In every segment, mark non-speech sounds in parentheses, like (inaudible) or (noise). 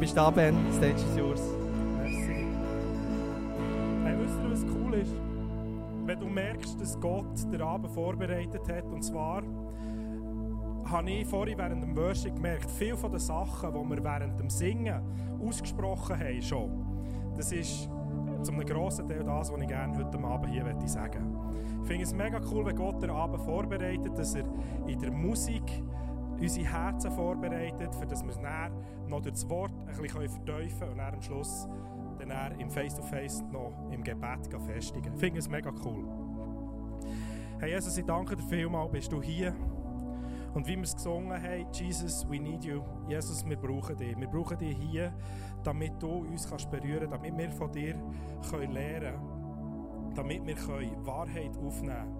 bist du da, Ben. Stage is yours. Merci. Hey, wisst ihr, was cool ist? Wenn du merkst, dass Gott den Abend vorbereitet hat, und zwar habe ich vorhin während dem Worship gemerkt, viele von den Sachen, die wir während dem Singen ausgesprochen haben schon, das ist zum einem grossen Teil das, was ich gerne heute Abend hier sagen möchte. Ich finde es mega cool, wenn Gott den Abend vorbereitet, dass er in der Musik unsere Herzen vorbereitet, für dass wir es dann noch durch das Wort ein bisschen vertiefen können und dann am Schluss dann im Face-to-Face -face noch im Gebet festigen. Ich finde es mega cool. Hey Jesus, ich danke dir vielmals, bist du hier. Und wie wir es gesungen haben, Jesus, we need you. Jesus, wir brauchen dich. Wir brauchen dich hier, damit du uns kannst berühren kannst, damit wir von dir können lernen können, damit wir können Wahrheit aufnehmen können,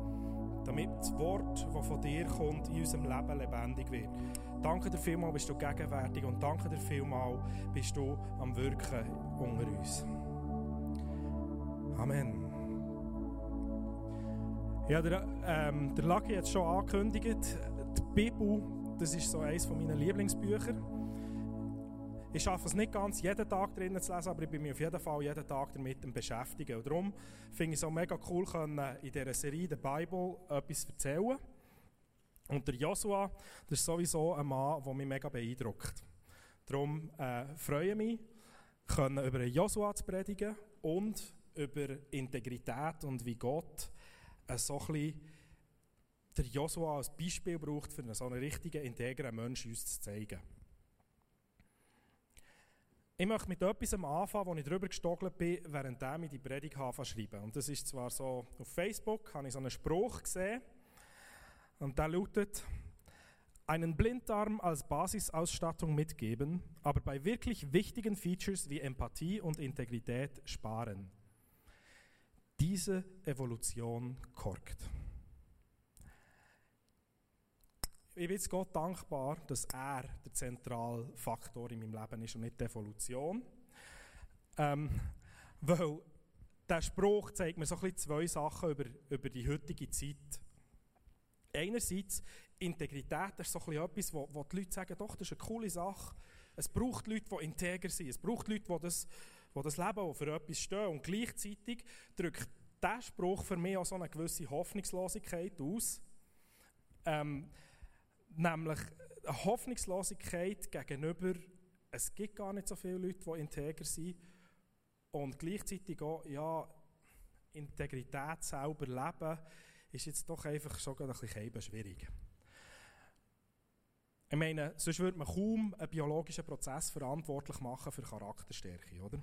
damit das Wort, das von dir kommt, in unserem Leben lebendig wird. Danke dir vielmals, bist du gegenwärtig und danke dir vielmals, bist du am Wirken unter uns. Amen. Ja, der, ähm, der Lucky hat es schon angekündigt. Die Bibel, das ist so eines meiner Lieblingsbücher. Ich schaffe es nicht ganz, jeden Tag drinnen zu lesen, aber ich bin mich auf jeden Fall jeden Tag damit beschäftigen. Und darum finde ich es auch mega cool, in dieser Serie der Bible etwas erzählen. Und der Joshua, das ist sowieso ein Mann, der mich mega beeindruckt. Darum äh, freue ich mich, können über Joshua zu predigen und über Integrität und wie Gott äh, so ein der Joshua als Beispiel braucht, für einen so einen richtigen, integren Menschen uns zu zeigen. Ich möchte mit etwas anfangen, wo ich drüber gestogelt bin, während ich die Predigt schreiben. Und das ist zwar so, auf Facebook habe ich so einen Spruch gesehen, und der lautet, einen Blinddarm als Basisausstattung mitgeben, aber bei wirklich wichtigen Features wie Empathie und Integrität sparen. Diese Evolution korkt. Ich bin jetzt Gott dankbar, dass er der zentrale Faktor in meinem Leben ist und nicht die Evolution. Ähm, weil der Spruch zeigt mir so ein bisschen zwei Sachen über, über die heutige Zeit. Einerseits, Integrität ist so ein bisschen etwas, wo, wo die Leute sagen, doch, das ist eine coole Sache. Es braucht Leute, die integer sind. Es braucht Leute, die das, die das Leben die für etwas stehen. Und gleichzeitig drückt dieser Spruch für mich auch so eine gewisse Hoffnungslosigkeit aus. Ähm, Nämlich eine Hoffnungslosigkeit gegenüber, es gibt gar nicht so viele Leute, die integer sind. Und gleichzeitig auch, ja, Integrität selber leben, ist jetzt doch einfach schon ein bisschen schwierig. Ich meine, sonst würde man kaum einen biologischen Prozess verantwortlich machen für Charakterstärke, oder?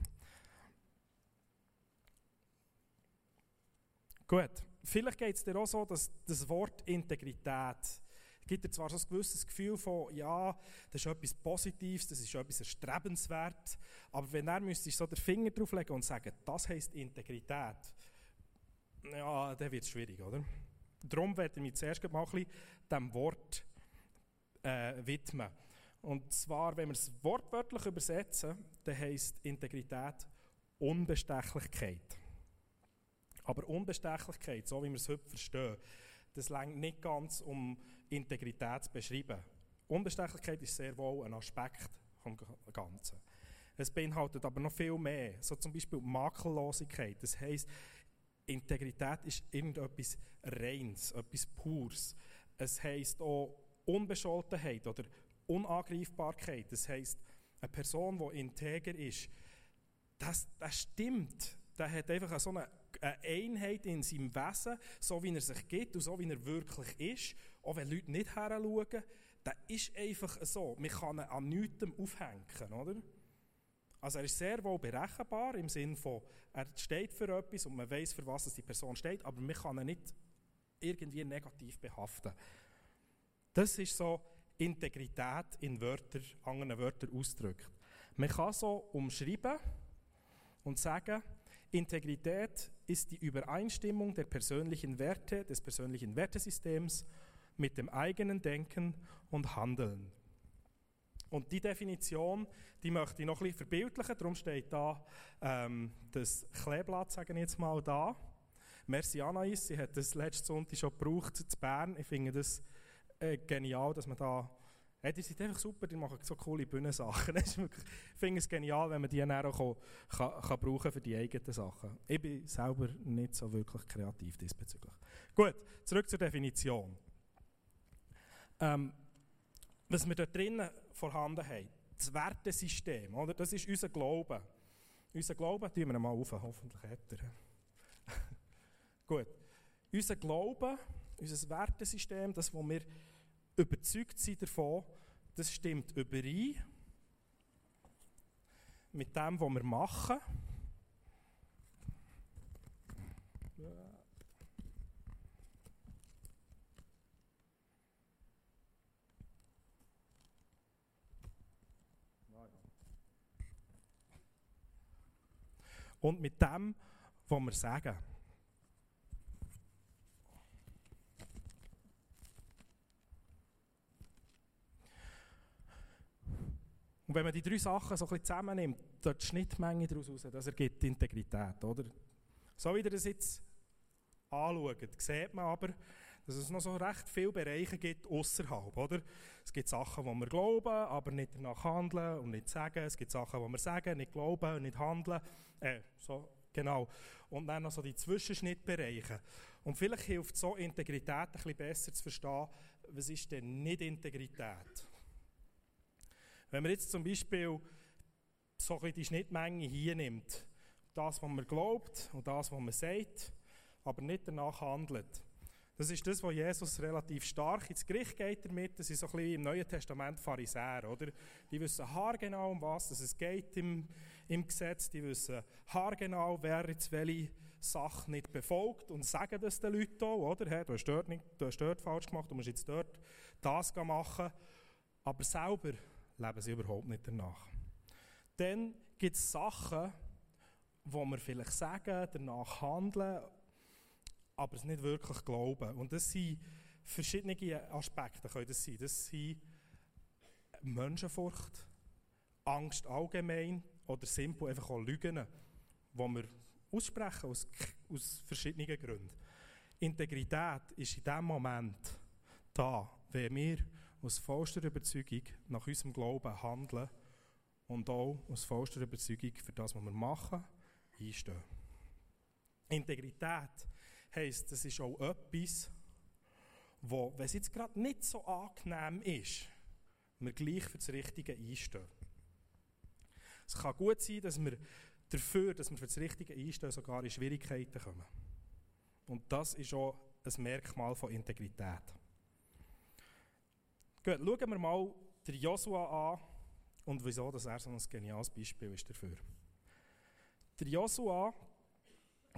Gut, vielleicht geht es dir auch so, dass das Wort Integrität gibt dir zwar so ein gewisses Gefühl von, ja, das ist etwas Positives, das ist etwas Erstrebenswert, aber wenn er müsste so den Finger drauflegen und sagen, das heisst Integrität, ja, dann wird es schwierig, oder? Darum werde ich mich zuerst mal dem Wort äh, widmen. Und zwar, wenn wir es wortwörtlich übersetzen, dann heisst Integrität Unbestechlichkeit. Aber Unbestechlichkeit, so wie wir es heute verstehen, das längt nicht ganz, um Integrität zu beschreiben. Unbestechlichkeit ist sehr wohl ein Aspekt vom Ganzen. Es beinhaltet aber noch viel mehr, so zum Beispiel Makellosigkeit. Das heißt, Integrität ist irgendetwas Reins, etwas Pures. Es heißt auch Unbescholtenheit oder Unangreifbarkeit. Das heißt, eine Person, die integer ist, das, das stimmt. Der hat einfach so eine Einheit in seinem Wesen, so wie er sich gibt und so wie er wirklich ist. Auch wenn Leute nicht heranschauen, das ist einfach so. Man kann ihn an nichts aufhängen, oder? Also er ist sehr wohl berechenbar im Sinne von, er steht für etwas und man weiß, für was die Person steht, aber man kann ihn nicht irgendwie negativ behaften. Das ist so Integrität in Wörter, anderen Wörtern ausgedrückt. Man kann so umschreiben und sagen, Integrität ist die Übereinstimmung der persönlichen Werte, des persönlichen Wertesystems mit dem eigenen Denken und Handeln. Und die Definition, die möchte ich noch ein bisschen verbildlichen, darum steht da ähm, das Kleeblatt, sagen wir jetzt mal, da. Merci Anais, sie hat das letzte Sonntag schon gebraucht zu Bern. Ich finde das äh, genial, dass man da Hey, die sind einfach super, die machen so coole Bühnensachen. (laughs) ich finde es genial, wenn man die dann auch kann, kann brauchen für die eigenen Sachen. Ich bin selber nicht so wirklich kreativ diesbezüglich. Gut, zurück zur Definition. Ähm, was wir dort drinnen vorhanden haben, das Wertesystem, oder? das ist unser Glaube. Unser Glaube, tun wir mal auf, hoffentlich hat er. (laughs) Gut. Unser Glaube, unser Wertesystem, das, wo wir überzeugt sind davon, das stimmt überein mit dem, was wir machen. Und mit dem, was wir sagen. Und wenn man die drei Sachen so ein bisschen zusammennimmt, dort die Schnittmenge daraus raus, das ergibt Integrität, oder? So wie ihr das jetzt anschaut, sieht man aber, dass es noch so recht viele Bereiche gibt außerhalb, oder? Es gibt Sachen, die wir glauben, aber nicht danach handeln und nicht sagen. Es gibt Sachen, die wir sagen, nicht glauben und nicht handeln. Äh, so, genau. Und dann noch so die Zwischenschnittbereiche. Und vielleicht hilft so Integrität ein bisschen besser zu verstehen, was ist denn nicht Integrität? Wenn man jetzt zum Beispiel so die Schnittmenge hier nimmt, das, was man glaubt und das, was man sagt, aber nicht danach handelt. Das ist das, was Jesus relativ stark ins Gericht geht damit. Das ist so ein bisschen im Neuen Testament Pharisäer, oder? Die wissen haargenau, um was es geht im, im Gesetz. Die wissen haargenau, wer jetzt welche Sache nicht befolgt und sagen das den Leuten auch, oder? Hey, du, hast dort nicht, du hast dort falsch gemacht, du musst jetzt dort das machen. Aber selber leben sie überhaupt nicht danach. Dann gibt es Sachen, wo wir vielleicht sagen, danach handeln, aber es nicht wirklich glauben. Und das sind verschiedene Aspekte, können das sein. Das sind Menschenfurcht, Angst allgemein oder simpel einfach auch Lügen, die wir aussprechen aus, aus verschiedenen Gründen. Integrität ist in dem Moment da, wenn wir aus vollster Überzeugung nach unserem Glauben handeln und auch aus vollster Überzeugung für das, was wir machen, einstehen. Integrität heisst, das ist auch etwas, wo, wenn es jetzt gerade nicht so angenehm ist, wir gleich für das Richtige einstehen. Es kann gut sein, dass wir dafür, dass wir für das Richtige einstehen, sogar in Schwierigkeiten kommen. Und das ist auch ein Merkmal von Integrität. Gut, schauen wir mal den Josua an und wieso dass er so ein geniales Beispiel ist dafür. Der Josua,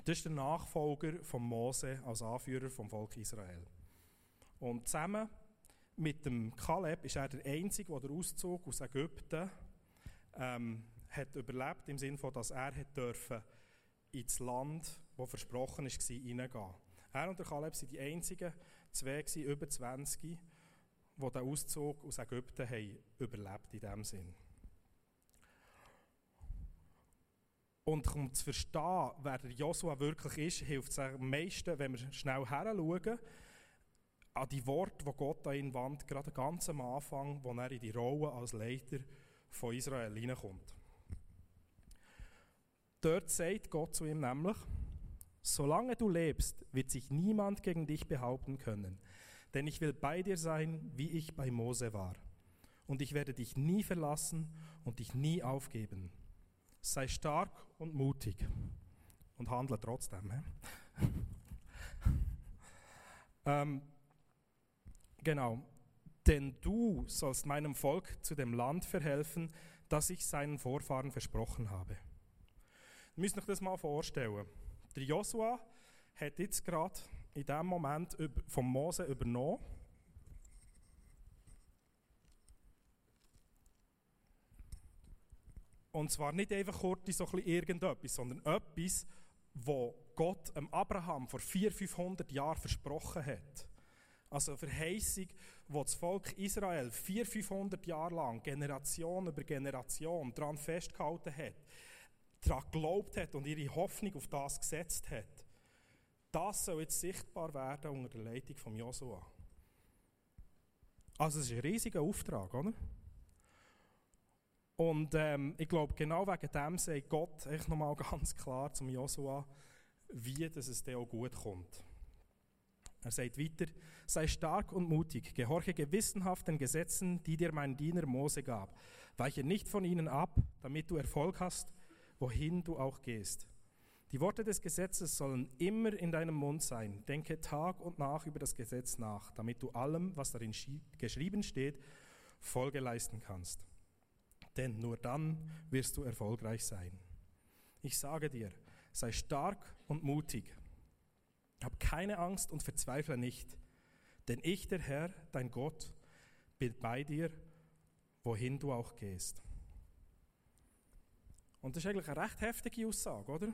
das ist der Nachfolger von Mose als Anführer vom Volk Israel. Und zusammen mit dem Kaleb ist er der Einzige, der den Auszug aus Ägypten ähm, hat überlebt, im Sinne von, dass er hat dürfen ins Land, das versprochen war, hineingehen. Er und der Kaleb sind die einzigen zwei über 20, die den Auszug aus Ägypten haben überlebt in diesem Sinn. Und um zu verstehen, wer der Josua wirklich ist, hilft es am meisten, wenn wir schnell heranschauen, an die Worte, die Gott an ihn wandt, gerade ganz am Anfang, wo er in die Rolle als Leiter von Israel hineinkommt. Dort sagt Gott zu ihm nämlich, solange du lebst, wird sich niemand gegen dich behaupten können denn ich will bei dir sein, wie ich bei Mose war. Und ich werde dich nie verlassen und dich nie aufgeben. Sei stark und mutig und handle trotzdem. (laughs) ähm, genau. Denn du sollst meinem Volk zu dem Land verhelfen, das ich seinen Vorfahren versprochen habe. Ihr müsst euch das mal vorstellen. Der Josua hat jetzt gerade in diesem Moment von Mose übernommen. Und zwar nicht einfach kurz so ein irgendetwas, sondern etwas, wo Gott dem Abraham vor 400, 500 Jahren versprochen hat. Also eine Verheißung, wo das Volk Israel 400, 500 Jahre lang, Generation über Generation, daran festgehalten hat, daran geglaubt hat und ihre Hoffnung auf das gesetzt hat. Das soll jetzt sichtbar werden unter der Leitung von Josua. Also es ist ein riesiger Auftrag, oder? Und ähm, ich glaube, genau wegen dem sagt Gott echt nochmal (laughs) ganz klar zum Josua, wie dass es dir auch gut kommt. Er sagt weiter, sei stark und mutig, gehorche gewissenhaft den Gesetzen, die dir mein Diener Mose gab. Weiche nicht von ihnen ab, damit du Erfolg hast, wohin du auch gehst. Die Worte des Gesetzes sollen immer in deinem Mund sein. Denke Tag und Nacht über das Gesetz nach, damit du allem, was darin geschrieben steht, Folge leisten kannst. Denn nur dann wirst du erfolgreich sein. Ich sage dir, sei stark und mutig. Hab keine Angst und verzweifle nicht, denn ich, der Herr, dein Gott, bin bei dir, wohin du auch gehst. Und das ist eigentlich eine recht heftige Aussage, oder?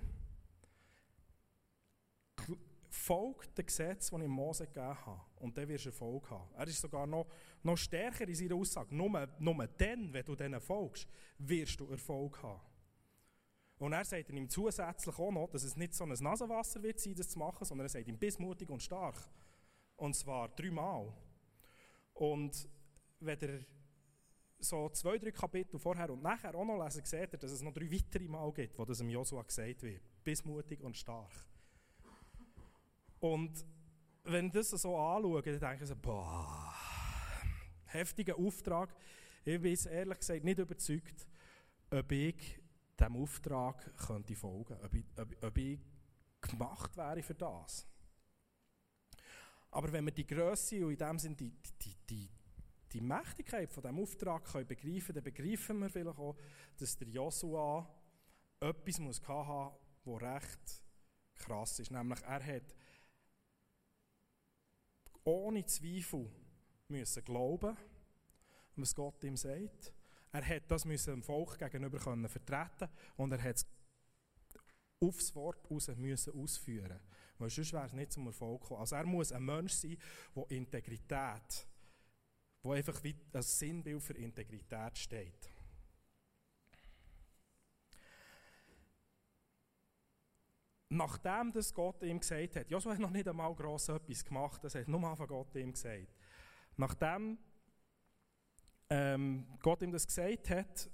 folgt dem Gesetz, das ich Mose gegeben habe. Und dann wirst du Erfolg haben. Er ist sogar noch, noch stärker in seiner Aussage. Nur, nur dann, wenn du denen folgst, wirst du Erfolg haben. Und er sagt ihm zusätzlich auch noch, dass es nicht so ein Nasenwasser wird sein, das zu machen, sondern er sagt ihm bissmutig und stark. Und zwar dreimal. Und wenn er so zwei, drei Kapitel vorher und nachher auch noch lesen, sieht er, dass es noch drei weitere Mal gibt, wo das im Josua gesagt wird. Bissmutig und stark. Und wenn ich das so anschaue, dann denke ich so, boah, heftiger Auftrag. Ich bin ehrlich gesagt nicht überzeugt, ob ich diesem Auftrag könnte folgen könnte, ob ich, ob, ob ich gemacht wäre für das. Aber wenn wir die Größe und in dem Sinne die, die, die, die Mächtigkeit von diesem Auftrag können begreifen dann begreifen wir vielleicht auch, dass der Joshua etwas muss haben muss, das recht krass ist. Nämlich, er hat ohne Zweifel müssen glauben, was Gott ihm sagt. Er hat das müssen dem Volk gegenüber können vertreten und er hat es aufs Wort raus müssen ausführen. Weil sonst wäre es nicht zum Erfolg gekommen. Also er muss ein Mensch sein, der Integrität, der einfach wie ein Sinnbild für Integrität steht. nachdem das Gott ihm gesagt hat, Joshua hat noch nicht einmal gross etwas gemacht, das hat nur von Gott ihm gesagt. Nachdem ähm, Gott ihm das gesagt hat,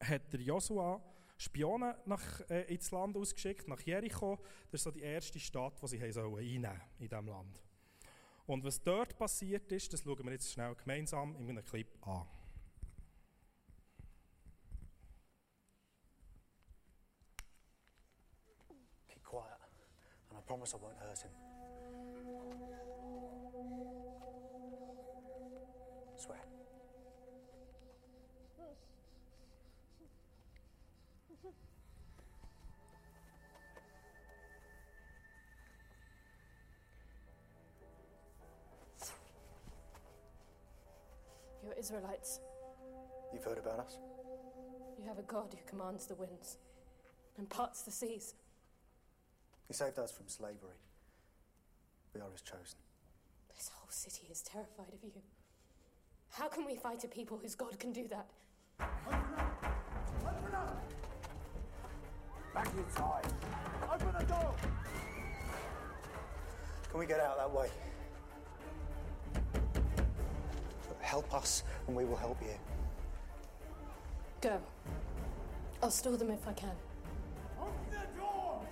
hat der Joshua Spionen nach, äh, ins Land ausgeschickt, nach Jericho. Das ist so die erste Stadt, die sie haben einnehmen in diesem Land. Und was dort passiert ist, das schauen wir jetzt schnell gemeinsam in einem Clip an. promise I won't hurt him. Swear. You're Israelites. You've heard about us? You have a God who commands the winds and parts the seas. He saved us from slavery. We are his chosen. This whole city is terrified of you. How can we fight a people whose God can do that? Open up! Open up! Back inside! Open the door! Can we get out that way? Help us, and we will help you. Go. I'll store them if I can. Open the door!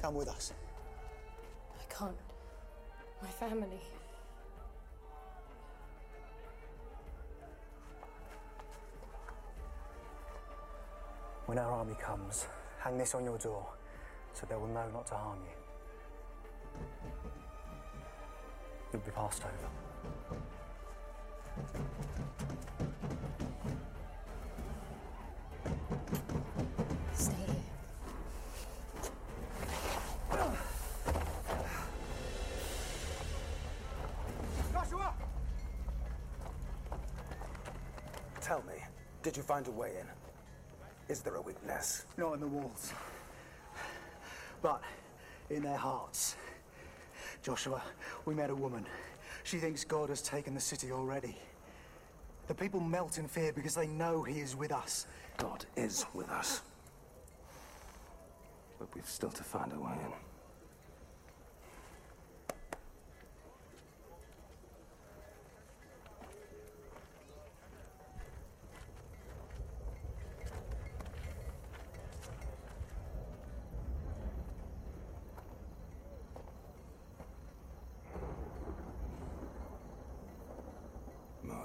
Come with us. I can't. My family. When our army comes, hang this on your door so they will know not to harm you. You'll be passed over. Tell did you find a way in? Is there a weakness? Not in the walls, but in their hearts. Joshua, we met a woman. She thinks God has taken the city already. The people melt in fear because they know He is with us. God is with us. But we've still to find a way in.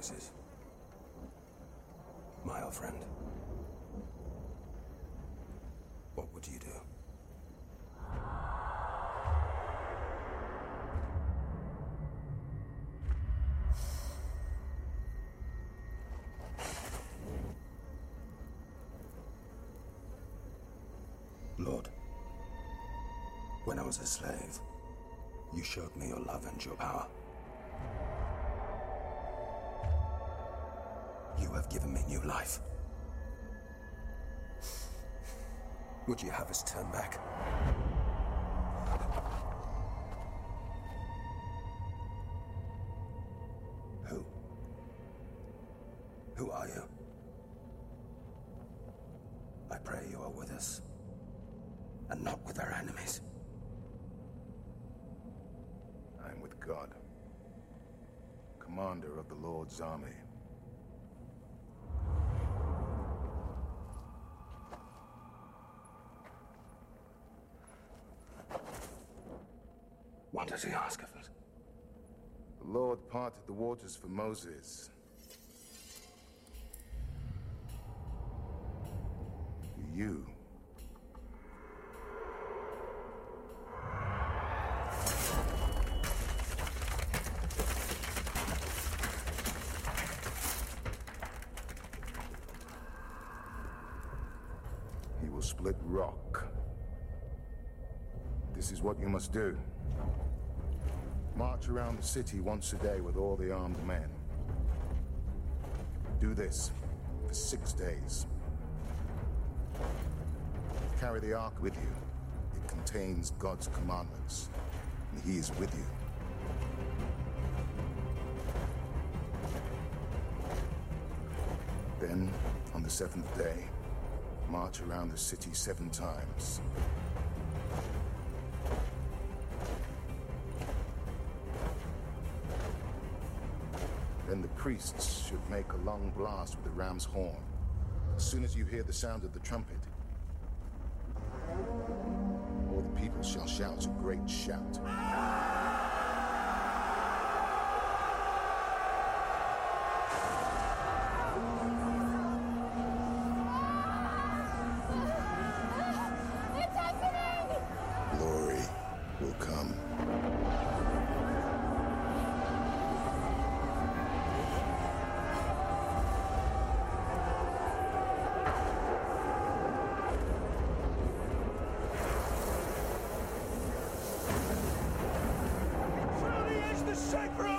Moses. My old friend. What would you do? Lord, when I was a slave, you showed me your love and your power. New life. Would you have us turn back? The Lord parted the waters for Moses. You. He will split rock. This is what you must do. March around the city once a day with all the armed men. Do this for six days. Carry the ark with you. It contains God's commandments, and He is with you. Then, on the seventh day, march around the city seven times. Priests should make a long blast with the ram's horn. As soon as you hear the sound of the trumpet, all the people shall shout a great shout. Is the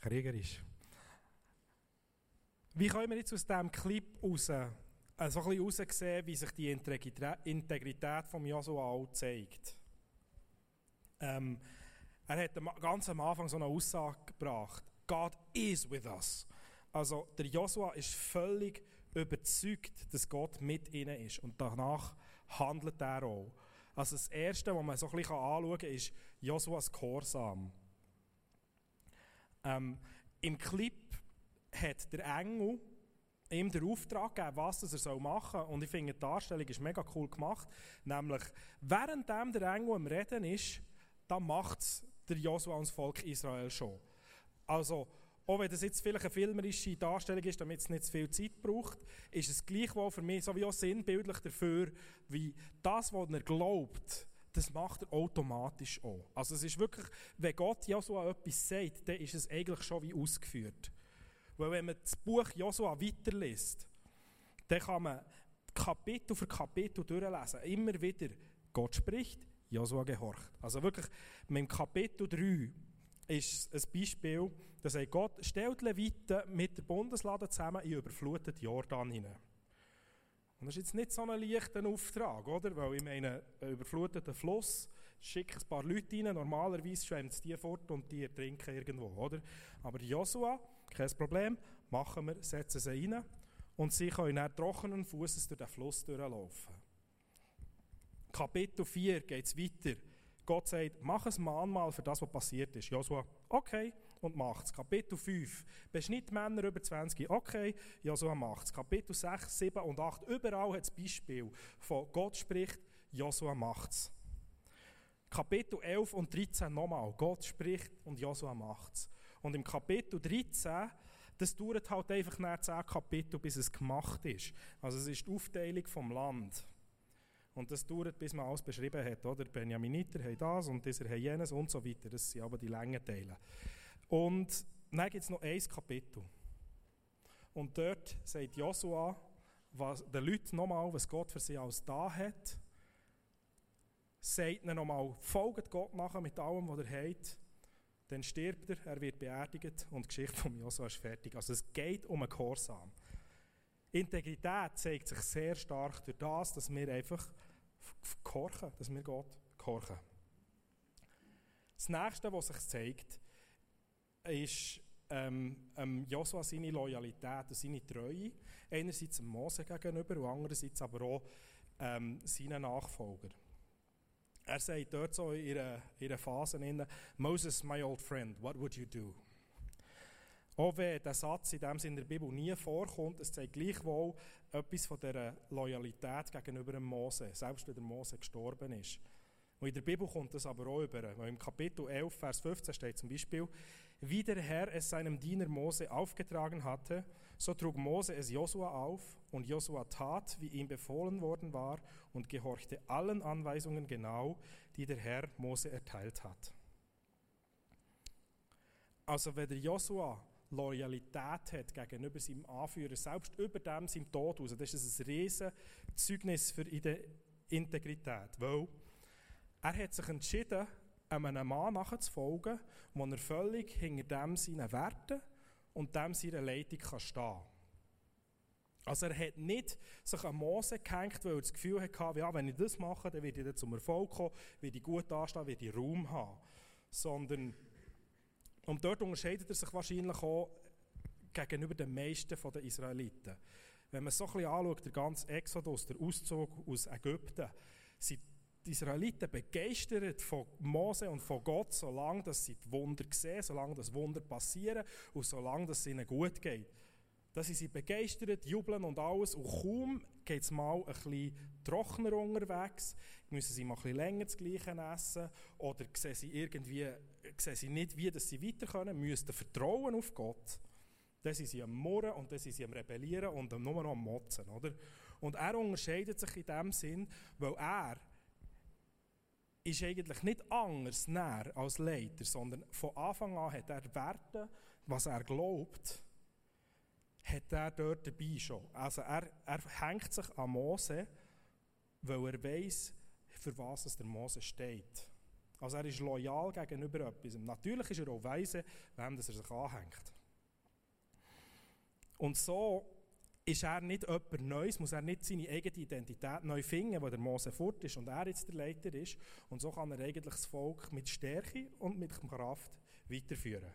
kriegerisch. Wie können wir jetzt aus diesem Clip raus, äh, so ein bisschen raussehen, wie sich die Integrität, von Joshua auch zeigt? Ähm, er hat ganz am Anfang so eine Aussage gebracht: God is with us. Also, der Joshua ist völlig überzeugt, dass Gott mit ihnen ist. Und danach handelt er auch. Also, das Erste, was man so ein bisschen anschauen kann, ist Joshuas Gehorsam. Ähm, Im Clip hat der Engel ihm den Auftrag gegeben, was er soll machen soll. Und ich finde, die Darstellung ist mega cool gemacht. Nämlich, währenddem der Engel am Reden ist, da macht es der Josua und das Volk Israel schon. Also, auch wenn das jetzt vielleicht eine filmerische Darstellung ist, damit es nicht zu viel Zeit braucht, ist es gleichwohl für mich auch sinnbildlich dafür, wie das, was er glaubt, das macht er automatisch auch. Also es ist wirklich, wenn Gott Josua etwas sagt, dann ist es eigentlich schon wie ausgeführt. Weil wenn man das Buch Josua weiterliest, dann kann man Kapitel für Kapitel durchlesen. Immer wieder, Gott spricht, Josua gehorcht. Also wirklich, mit Kapitel 3 ist ein Beispiel, da sagt Gott, stellt Leviten mit der Bundeslade zusammen in überfluteten Jordan hinein. Und das ist jetzt nicht so ein leichter Auftrag, oder? Weil ich meine, ein überfluteter Fluss, schickt ein paar Leute rein, normalerweise schwemmen sie die fort und die trinken irgendwo, oder? Aber Josua, kein Problem, machen wir, setzen sie rein und sie können dann trockenen Fußes durch den Fluss durchlaufen. Kapitel 4 geht es weiter. Gott sagt, mach ein Mahnmal für das, was passiert ist. Josua, okay, und macht es. Kapitel 5, beschnitt Männer über 20, okay, Josua macht es. Kapitel 6, 7 und 8, überall hat es Beispiel von Gott spricht, Josua macht es. Kapitel 11 und 13 nochmal, Gott spricht und Josua macht es. Und im Kapitel 13, das dauert halt einfach nach 10 Kapitel, bis es gemacht ist. Also es ist die Aufteilung vom Land. Und das dauert, bis man alles beschrieben hat. Oder? Benjaminiter haben das und dieser haben jenes und so weiter. Das sind aber die langen Teile. Und dann gibt es noch ein Kapitel. Und dort sagt Joshua was, den Leuten nochmal, was Gott für sie alles da hat. Sagt ihnen nochmal, folgt Gott nachher mit allem, was er hat. Dann stirbt er, er wird beerdigt und die Geschichte von Joshua ist fertig. Also es geht um einen Gehorsam. Integrität zeigt sich sehr stark durch das, dass wir einfach gehorchen, dass wir Gott gehorchen. Das nächste, was sich zeigt, ist ähm, ähm, seine Loyalität und seine Treue. Einerseits Mose gegenüber und andererseits aber auch ähm, seinen Nachfolger. Er sagt dort so in in einer Phase, Moses, my old friend, what would you do? Auch wenn der Satz in dem Sinne in der Bibel nie vorkommt, es zeigt gleichwohl etwas von dieser Loyalität gegenüber dem Mose, selbst wenn der Mose gestorben ist. Und in der Bibel kommt das aber auch über. Weil Im Kapitel 11, Vers 15 steht zum Beispiel, wie der Herr es seinem Diener Mose aufgetragen hatte, so trug Mose es Josua auf, und Josua tat, wie ihm befohlen worden war, und gehorchte allen Anweisungen genau, die der Herr Mose erteilt hat. Also wenn der Josua Loyalität hat gegenüber seinem Anführer, selbst über dem seinem Tod aus. Das ist ein riesen Zeugnis für Integrität, weil er hat sich entschieden, einem Mann nachzufolgen, wo er völlig hinter dem seinen Werten und dem seiner Leitung kann stehen Also er hat nicht sich an Mose gehängt, weil er das Gefühl hatte, ja, wenn ich das mache, dann werde ich dann zum Erfolg kommen, werde ich gut dastehen, werde ich Raum haben. Sondern und dort unterscheidet er sich wahrscheinlich auch gegenüber den meisten der Israeliten. Wenn man so ein bisschen anschaut, der ganze Exodus, der Auszug aus Ägypten, sind die Israeliten begeistert von Mose und von Gott, solange dass sie die Wunder sehen, solange das Wunder passieren und solange es ihnen gut geht. Da sind sie begeistert, jubeln und alles und kaum geht es mal ein bisschen trockener unterwegs, müssen sie mal ein bisschen länger das Gleiche essen oder sehen sie irgendwie sehen sie nicht, wie dass sie weiter können, müssen vertrauen auf Gott. Dann sind sie am Murren und dann sind sie am Rebellieren und nur noch am Motzen. Oder? Und er unterscheidet sich in dem Sinn, weil er ist eigentlich nicht anders näher als Leiter, sondern von Anfang an hat er Werte, was er glaubt, hat er dort dabei schon. Also er, er hängt sich an Mose, weil er weiß, für was es der Mose steht. Also er ist loyal gegenüber etwas. Natürlich ist er auch weise, wem er sich anhängt. Und so ist er nicht jemand Neues, muss er nicht seine eigene Identität neu finden, wo der Mose fort ist und er jetzt der Leiter ist. Und so kann er eigentlich das Volk mit Stärke und mit Kraft weiterführen.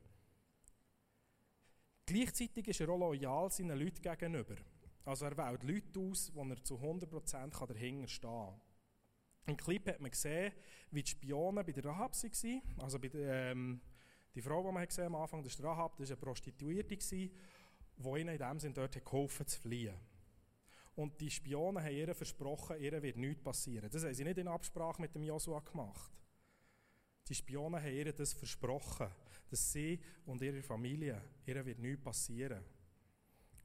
Gleichzeitig ist er auch loyal seinen Leuten gegenüber. Also er wählt Leute aus, wo er zu 100% dahinter stehen kann. Im Clip hat man gesehen, wie die Spione bei der Rahab waren. Also bei der, ähm, die Frau, die man am Anfang, das ist Rahab, das war eine Prostituierte, die ihnen in dem Sinne dort geholfen zu fliehen. Und die Spione haben ihr versprochen, ihr wird nichts passieren. Das haben sie nicht in Absprache mit dem Josua gemacht. Die Spione haben ihr das versprochen, dass sie und ihre Familie, ihr wird nichts passieren.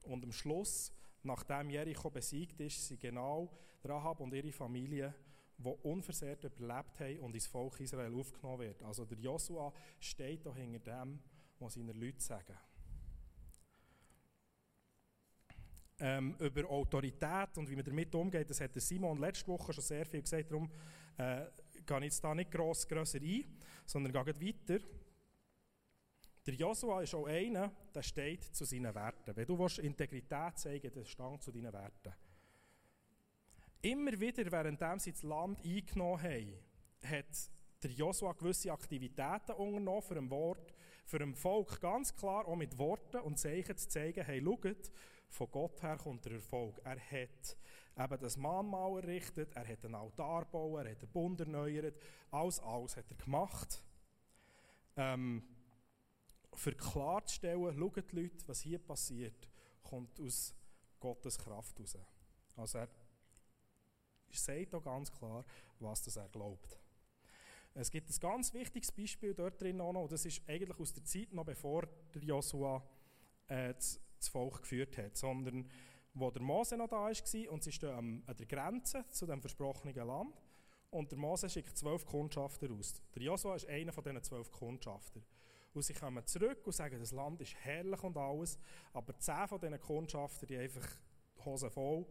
Und am Schluss, nachdem Jericho besiegt ist, sind genau Rahab und ihre Familie die unversehrt überlebt haben und ins Volk Israel aufgenommen werden. Also der Josua steht da hinter dem, was seine Leute sagen. Ähm, über Autorität und wie man damit umgeht, das hat der Simon letzte Woche schon sehr viel gesagt. Darum äh, gehe jetzt da nicht gross, grösser ein, sondern gehe weiter. Der Joshua ist auch einer, der steht zu seinen Werten. Wenn du Integrität zeigen willst, dann stand zu deinen Werten. Immer wieder, während sie das Land eingenommen haben, hat der Joshua gewisse Aktivitäten unternommen für ein Wort, für ein Volk ganz klar auch mit Worten und Zeichen zu zeigen, hey, schaut, von Gott her kommt der Erfolg. Er hat eben das Mahnmal errichtet, er hat einen Altar gebaut, er hat den Bund erneuert, alles, alles hat er gemacht. Ähm, für klarzustellen, schauen die Leute, was hier passiert, kommt aus Gottes Kraft raus. Also er sagt auch ganz klar, was das er glaubt. Es gibt ein ganz wichtiges Beispiel dort drin auch noch, das ist eigentlich aus der Zeit noch bevor Joshua äh, das, das, Volk geführt hat, sondern wo der Mose noch da war und sie stehen an der Grenze zu dem versprochenen Land und der Mose schickt zwölf Kundschafter aus. Der Joshua ist einer von diesen zwölf Kundschafter. Und sie kommen zurück und sagen, das Land ist herrlich und alles, aber zehn von diesen Kundschaftern, die einfach Hose voll,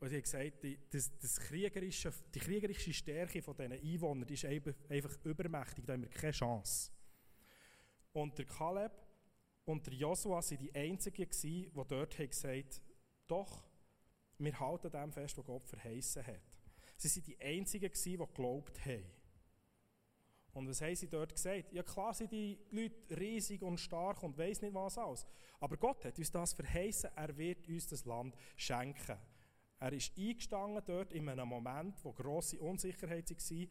und sie haben gesagt, die, das, das kriegerische, die kriegerische Stärke von diesen Einwohnern die ist einfach übermächtig, da haben wir keine Chance. Und der Kaleb und der Joshua waren die Einzigen, die dort haben gesagt doch, wir halten dem fest, was Gott verheißen hat. Sie waren die Einzigen, die geglaubt haben. Und was haben sie dort gesagt? Ja klar sind die Leute riesig und stark und weiss nicht was alles. Aber Gott hat uns das verheißen, er wird uns das Land schenken. Er ist eingestanden dort in einem Moment, wo grosse Unsicherheit war.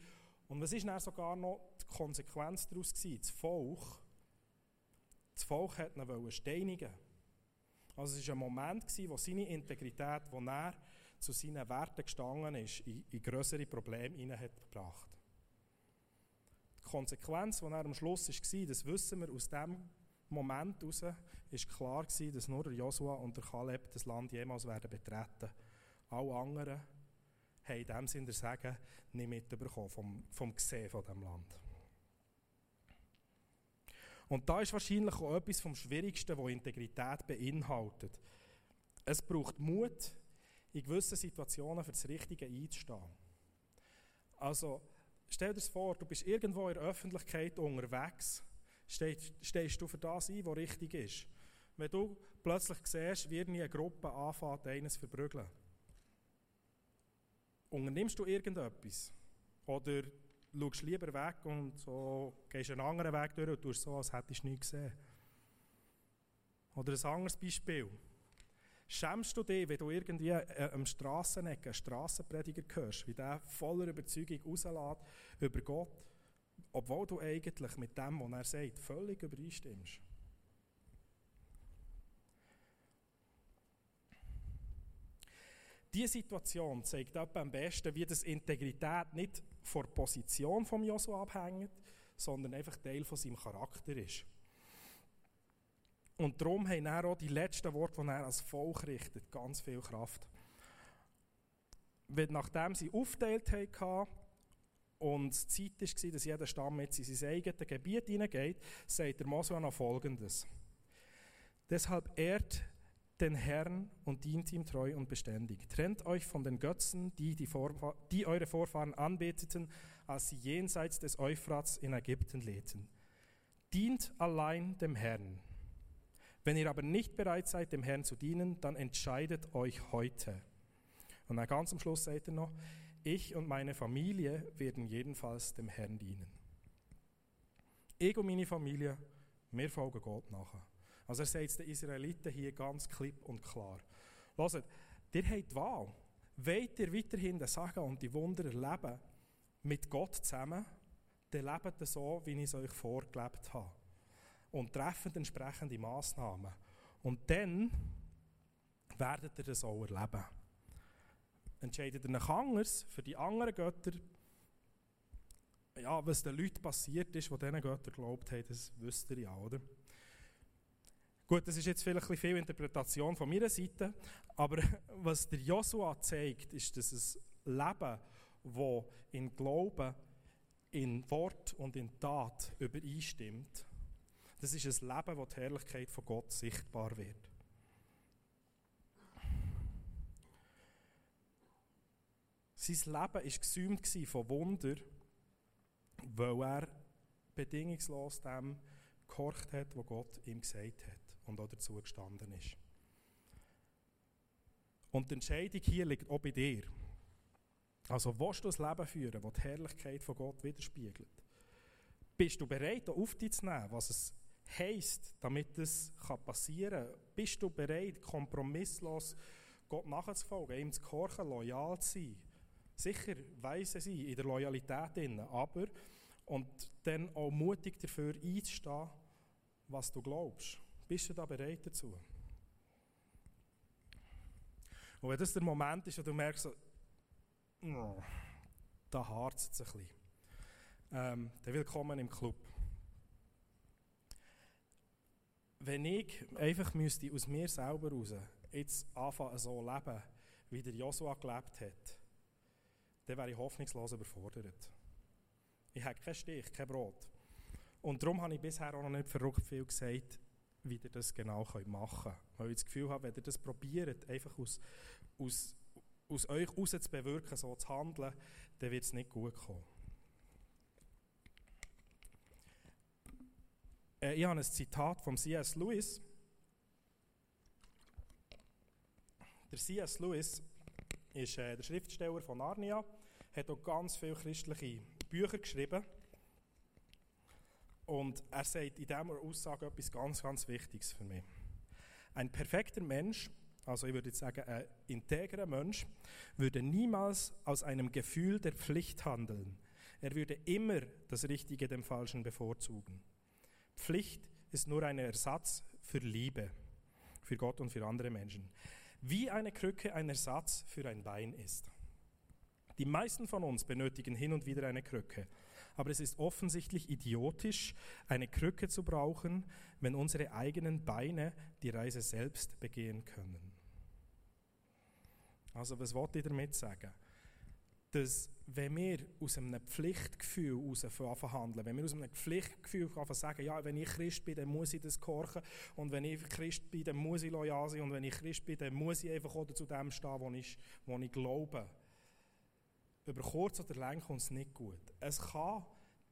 Und was ist dann sogar noch die Konsequenz daraus gewesen? Das Volk, das Volk hat ihn steinigen Also es war ein Moment, wo seine Integrität, wo er zu seinen Werten gestanden ist, in, in größere Probleme hineingebracht. Die Konsequenz, die er am Schluss war, das wissen wir aus dem Moment heraus, ist klar gewesen, dass nur Joshua und der Kaleb das Land jemals werden betreten. Alle anderen haben in dem Sinne Sagen nicht mitbekommen vom, vom Gesehen von diesem Land. Und da ist wahrscheinlich auch etwas vom Schwierigsten, was Integrität beinhaltet. Es braucht Mut, in gewissen Situationen für das Richtige einzustehen. Also, stell dir vor, du bist irgendwo in der Öffentlichkeit unterwegs, stehst, stehst du für das ein, was richtig ist. Wenn du plötzlich siehst, wie eine Gruppe anfängt, eines zu verprügeln. Unternimmst du irgendetwas? Oder schaust lieber weg und so, gehst einen anderen Weg durch und tust so, als hättest du nichts gesehen? Oder ein anderes Beispiel. Schämst du dich, wenn du irgendwie äh, am Strasseneck einen Strassenprediger hörst, wie der voller Überzeugung rauslässt über Gott, obwohl du eigentlich mit dem, was er sagt, völlig übereinstimmst? Diese Situation zeigt am besten, wie das Integrität nicht von der Position von Joshua abhängt, sondern einfach Teil von seinem Charakter ist. Und darum haben er auch die letzten Worte, die er als Volk richtet, ganz viel Kraft. Weil nachdem sie aufgeteilt haben und es Zeit war, dass jeder Stamm jetzt in sein eigenes Gebiet hineingeht, sagt der Mose noch Folgendes. Deshalb ehrt den Herrn und dient ihm treu und beständig. Trennt euch von den Götzen, die, die, Vorfahr die eure Vorfahren anbeteten, als sie jenseits des Euphrats in Ägypten lebten. Dient allein dem Herrn. Wenn ihr aber nicht bereit seid, dem Herrn zu dienen, dann entscheidet euch heute. Und dann ganz am Schluss sagt er noch, ich und meine Familie werden jedenfalls dem Herrn dienen. Ich und meine Familie, wir folgen Gott nachher. Also er sagt es den Israeliten hier ganz klipp und klar. Hört, ihr habt die Wahl. Wollt ihr weiterhin den Sagen und die Wunder erleben mit Gott zusammen, dann lebt ihr so, wie ich es euch vorgelebt habe. Und trefft entsprechende Massnahmen. Und dann werdet ihr das auch erleben. Entscheidet ihr euch anders für die anderen Götter, ja, was den Leuten passiert ist, die diesen Göttern geglaubt haben, das wisst ihr ja, oder? Gut, das ist jetzt vielleicht ein viel Interpretation von meiner Seite, aber (laughs) was der Joshua zeigt, ist, dass es Leben, das in Glauben, in Wort und in Tat übereinstimmt, das ist ein Leben, wo die Herrlichkeit von Gott sichtbar wird. Sein Leben war gesühmt von Wunder weil er bedingungslos dem gehorcht hat, was Gott ihm gesagt hat und auch dazu gestanden ist. Und die Entscheidung hier liegt auch bei dir. Also, willst du ein Leben führen, das die Herrlichkeit von Gott widerspiegelt? Bist du bereit, auf dich zu nehmen, was es heisst, damit das passieren kann? Bist du bereit, kompromisslos Gott nachzufolgen, ihm zu gehorchen, loyal zu sein? Sicher weise sein in der Loyalität, drin, aber und dann auch mutig dafür einzustehen, was du glaubst. Bist du da bereit dazu? Und wenn das der Moment ist, wo du merkst, oh, da harzt es ein bisschen, ähm, dann willkommen im Club. Wenn ich einfach müsste aus mir selber raus jetzt anfangen so leben, wie der Joshua gelebt hat, dann wäre ich hoffnungslos überfordert. Ich habe keinen Stich, kein Brot. Und darum habe ich bisher auch noch nicht verrückt viel gesagt, wie ihr das genau machen könnt. Weil ich das Gefühl habe, wenn ihr das probiert, einfach aus, aus, aus euch heraus zu bewirken, so zu handeln, dann wird es nicht gut kommen. Äh, ich habe ein Zitat von C.S. Lewis. Der C.S. Lewis ist äh, der Schriftsteller von Narnia, hat auch ganz viele christliche Bücher geschrieben. Und er sagt in dieser Aussage etwas ganz, ganz Wichtiges für mich. Ein perfekter Mensch, also ich würde jetzt sagen, ein integrer Mensch, würde niemals aus einem Gefühl der Pflicht handeln. Er würde immer das Richtige dem Falschen bevorzugen. Pflicht ist nur ein Ersatz für Liebe, für Gott und für andere Menschen. Wie eine Krücke ein Ersatz für ein Bein ist. Die meisten von uns benötigen hin und wieder eine Krücke. Aber es ist offensichtlich idiotisch, eine Krücke zu brauchen, wenn unsere eigenen Beine die Reise selbst begehen können. Also was wollte ich damit sagen? Dass wenn wir aus einem Pflichtgefühl heraus handeln, wenn wir aus einem Pflichtgefühl sagen, ja, wenn ich Christ bin, dann muss ich das gehorchen und wenn ich Christ bin, dann muss ich loyal sein und wenn ich Christ bin, dann muss ich einfach auch zu dem stehen, wo ich, wo ich glaube über kurz oder lang kommt es nicht gut. Es kann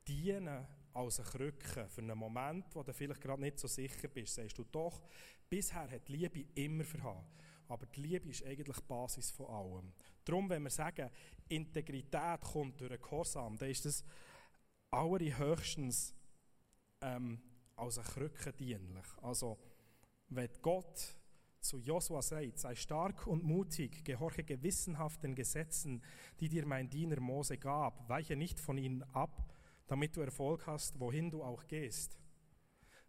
dienen als eine Krücke für einen Moment, wo du vielleicht gerade nicht so sicher bist. Sagst du doch, bisher hat die Liebe immer verhauen. Aber die Liebe ist eigentlich die Basis von allem. Darum, wenn wir sagen, Integrität kommt durch einen Gehorsam, dann ist das allerhöchstens ähm, als eine Krücke dienlich. Also, wenn Gott zu Josua sagt, sei stark und mutig, gehorche gewissenhaft den Gesetzen, die dir mein Diener Mose gab, weiche nicht von ihnen ab, damit du Erfolg hast, wohin du auch gehst.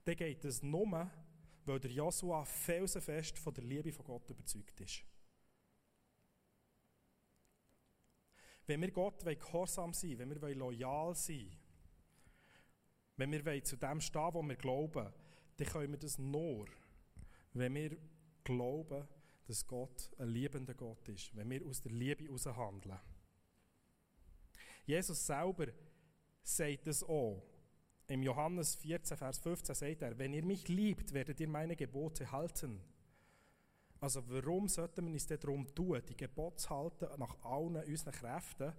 Dann geht es nur, weil der Josua felsenfest von der Liebe von Gott überzeugt ist. Wenn wir Gott gehorsam sein wenn wir loyal sein wenn wir zu dem stehen, wo wir glauben, dann können wir das nur, wenn wir glauben, dass Gott ein liebender Gott ist, wenn wir aus der Liebe heraus handeln. Jesus selber sagt es auch. Im Johannes 14, Vers 15 sagt er, wenn ihr mich liebt, werdet ihr meine Gebote halten. Also warum sollten wir uns darum tun, die Gebote zu halten, nach allen unseren Kräften,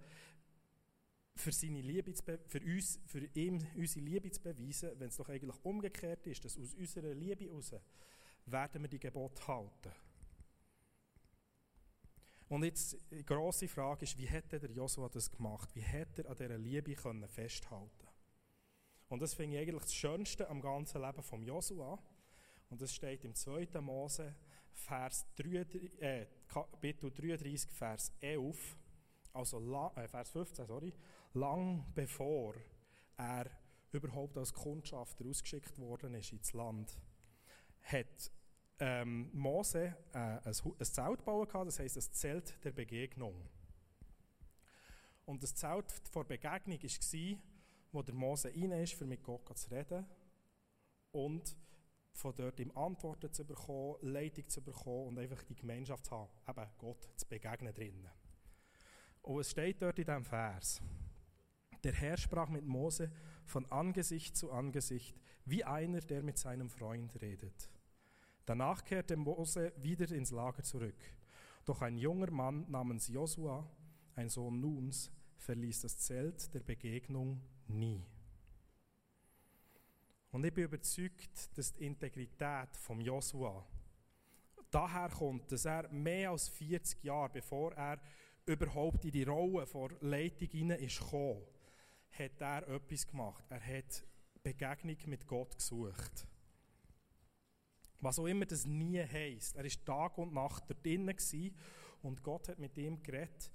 für, seine Liebe zu für, uns, für ihm unsere Liebe zu beweisen, wenn es doch eigentlich umgekehrt ist, dass aus unserer Liebe heraus werden wir die Gebote halten. Und jetzt die grosse Frage ist, wie hätte der Josua das gemacht? Wie hätte er an dieser Liebe können festhalten Und das finde ich eigentlich das Schönste am ganzen Leben von Josua. Und das steht im 2. Mose, Vers 33, äh, Kapitel 33, Vers 11, also äh, Vers 15, sorry, lang bevor er überhaupt als Kundschafter ausgeschickt worden ist ins Land hat ähm, Mose äh, ein, ein Zelt gebaut, das heisst das Zelt der Begegnung. Und das Zelt vor Begegnung war, wo der Mose rein ist, um mit Gott zu reden und von dort ihm Antworten zu bekommen, Leitung zu bekommen und einfach die Gemeinschaft zu haben, eben Gott zu begegnen drinnen. Und es steht dort in diesem Vers, der Herr sprach mit Mose von Angesicht zu Angesicht, wie einer, der mit seinem Freund redet. Danach kehrte Mose wieder ins Lager zurück. Doch ein junger Mann namens Josua, ein Sohn Nuns, verließ das Zelt der Begegnung nie. Und ich bin überzeugt, dass die Integrität von Josua daher kommt, dass er mehr als 40 Jahre, bevor er überhaupt in die Rolle vor Leitung hinein ist gekommen, hat er etwas gemacht. Er hat Begegnung mit Gott gesucht. Was auch immer das nie heisst. Er war Tag und Nacht dort drinnen und Gott hat mit ihm geredet,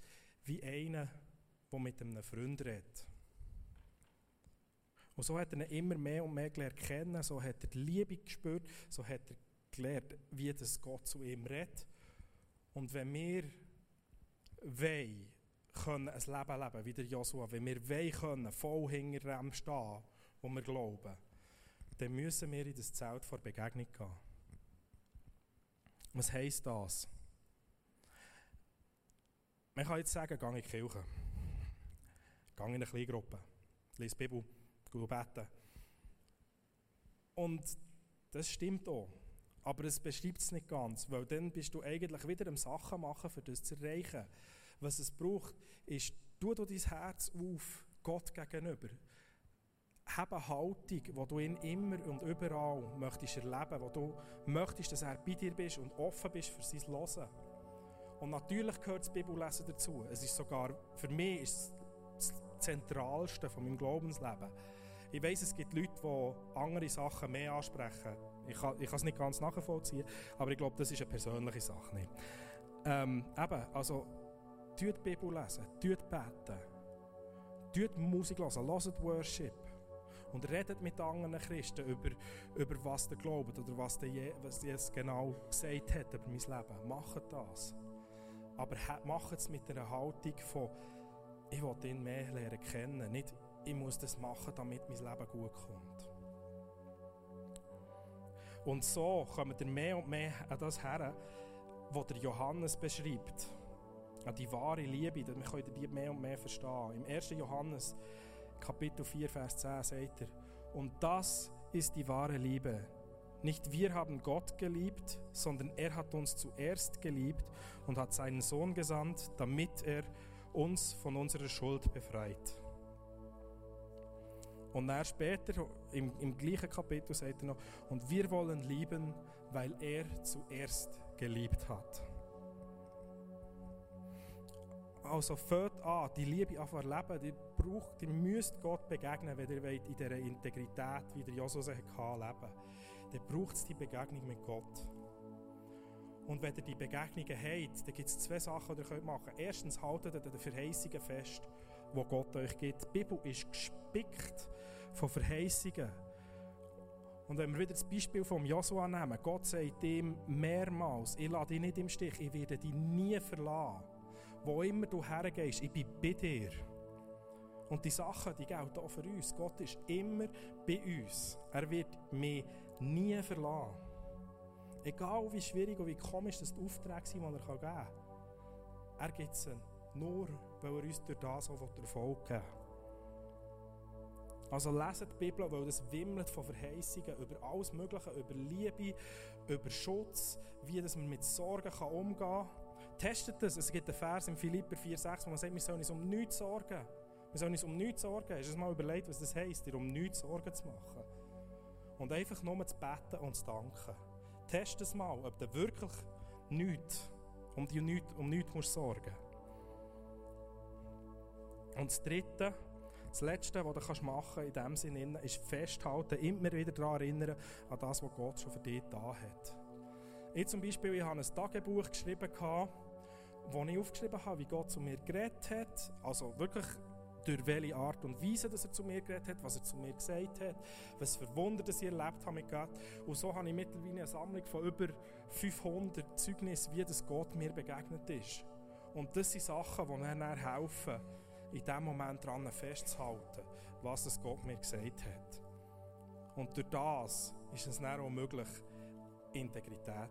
wie einer, der mit einem Freund redet. Und so hat er ihn immer mehr und mehr gelernt kennen, so hat er die Liebe gespürt, so hat er gelernt, wie das Gott zu ihm redet. Und wenn wir wollen, können ein Leben leben, wie der Joshua, wenn wir wollen können, voll hinter dem stehen, wo wir glauben, dann müssen wir in das Zelt vor Begegnung gehen. Was heisst das? Man kann jetzt sagen, gehe in die Kirche. Gehe in eine kleine Gruppe. Lese die Bibel, gehe beten. Und das stimmt auch. Aber es beschreibt es nicht ganz, weil dann bist du eigentlich wieder am Sachen machen, für das zu erreichen. Was es braucht, ist, tu du dein Herz auf Gott gegenüber. Hab eine Haltung, wo du ihn immer und überall möchtest erleben, wo du möchtest, dass er bei dir bist und offen bist für sein Hören. Und natürlich gehört das Bibellesen dazu. Es ist sogar, für mich ist das Zentralste von meinem Glaubensleben. Ich weiß, es gibt Leute, die andere Sachen mehr ansprechen. Ich kann, ich kann es nicht ganz nachvollziehen, aber ich glaube, das ist eine persönliche Sache. Nicht. Ähm, eben, also, tut die Bibel lesen, tut beten, tut Musik hören, hört Worship und redet mit anderen Christen über, über was der glaubt oder was, der, was Jesus genau gesagt hat über mein Leben. Macht das. Aber macht es mit einer Haltung von, ich will ihn mehr lernen kennen. Nicht, ich muss das machen, damit mein Leben gut kommt. Und so kommen wir mehr und mehr an das her, was der Johannes beschreibt. An die wahre Liebe, wir können die mehr und mehr verstehen. Im 1. Johannes, Kapitel 4, Vers 10, sagt er, und das ist die wahre Liebe nicht wir haben Gott geliebt, sondern er hat uns zuerst geliebt und hat seinen Sohn gesandt, damit er uns von unserer Schuld befreit. Und dann später, im, im gleichen Kapitel, sagt er noch, und wir wollen lieben, weil er zuerst geliebt hat. Also fängt an, die Liebe auf erleben, die braucht, die müsst Gott begegnen, wenn ihr in dieser Integrität, wie der Jesus hatte, leben dann braucht es die Begegnung mit Gott. Und wenn ihr die Begegnungen habt, dann gibt es zwei Sachen, die ihr machen könnt. Erstens haltet ihr den Verheißungen fest, wo Gott euch gibt. Die Bibel ist gespickt von Verheißungen. Und wenn wir wieder das Beispiel von Josua nehmen, Gott sagt ihm mehrmals, ich lade dich nicht im Stich, ich werde dich nie verlassen. Wo immer du hergehst, ich bin bei dir. Und die Sachen, die gelten auch für uns. Gott ist immer bei uns. Er wird mich nie verlassen. Egal wie schwierig und wie komisch das die Aufträge sind, die er geben kann. Er gibt sie nur, weil er uns durch das auch Erfolg geben Also leset die Bibel, weil es wimmelt von Verheißungen über alles Mögliche, über Liebe, über Schutz, wie das man mit Sorgen umgehen kann. Testet das. Es gibt einen Vers im Philipper 4,6, wo man sagt, wir sollen uns um nichts sorgen. Wir sollen uns um nichts sorgen. Hast du mal überlegt, was das heisst, dir um nichts Sorgen zu machen? Und einfach nur zu beten und zu danken. Test es mal, ob du wirklich nichts, um dich nichts, um nichts musst sorgen Und das Dritte, das Letzte, was du kannst machen in diesem Sinne, ist festhalten, immer wieder daran erinnern, an das, was Gott schon für dich da hat. Ich zum Beispiel, ich habe ein Tagebuch geschrieben, wo ich aufgeschrieben habe, wie Gott zu mir geredet hat. Also wirklich durch welche Art und Weise dass er zu mir geredet hat, was er zu mir gesagt hat, was für Wunder das ich erlebt habe mit Gott. Und so habe ich mittlerweile eine Sammlung von über 500 Zeugnissen, wie das Gott mir begegnet ist. Und das sind Sachen, die mir dann helfen, in diesem Moment daran festzuhalten, was das Gott mir gesagt hat. Und durch das ist es dann auch möglich, Integrität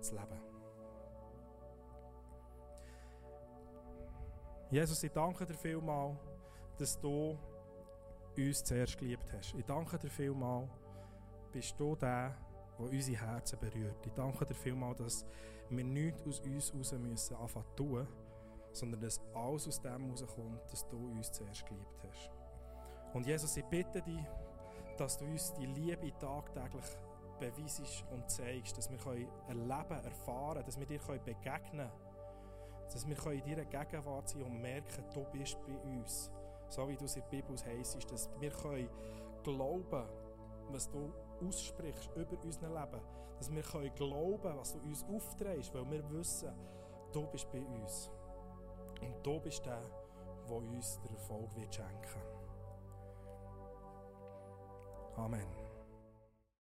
zu leben. Jesus, ich danke dir vielmals dass du uns zuerst geliebt hast. Ich danke dir vielmals, bist du der, der unsere Herzen berührt. Ich danke dir vielmals, dass wir nichts aus uns raus müssen anfangen tun, sondern dass alles aus dem herauskommt, dass du uns zuerst geliebt hast. Und Jesus, ich bitte dich, dass du uns die Liebe tagtäglich beweisest und zeigst, dass wir erleben, erfahren, dass wir dir begegnen können, dass wir in deiner Gegenwart sein und merken, du bist bei uns. So wie du es in der Bibel heisst, dass wir glauben was du aussprichst über unser Leben. Dass wir glauben können was du uns aufträgst, weil wir wissen, du bist bei uns. Und du bist der, der uns den Erfolg wird schenken Amen.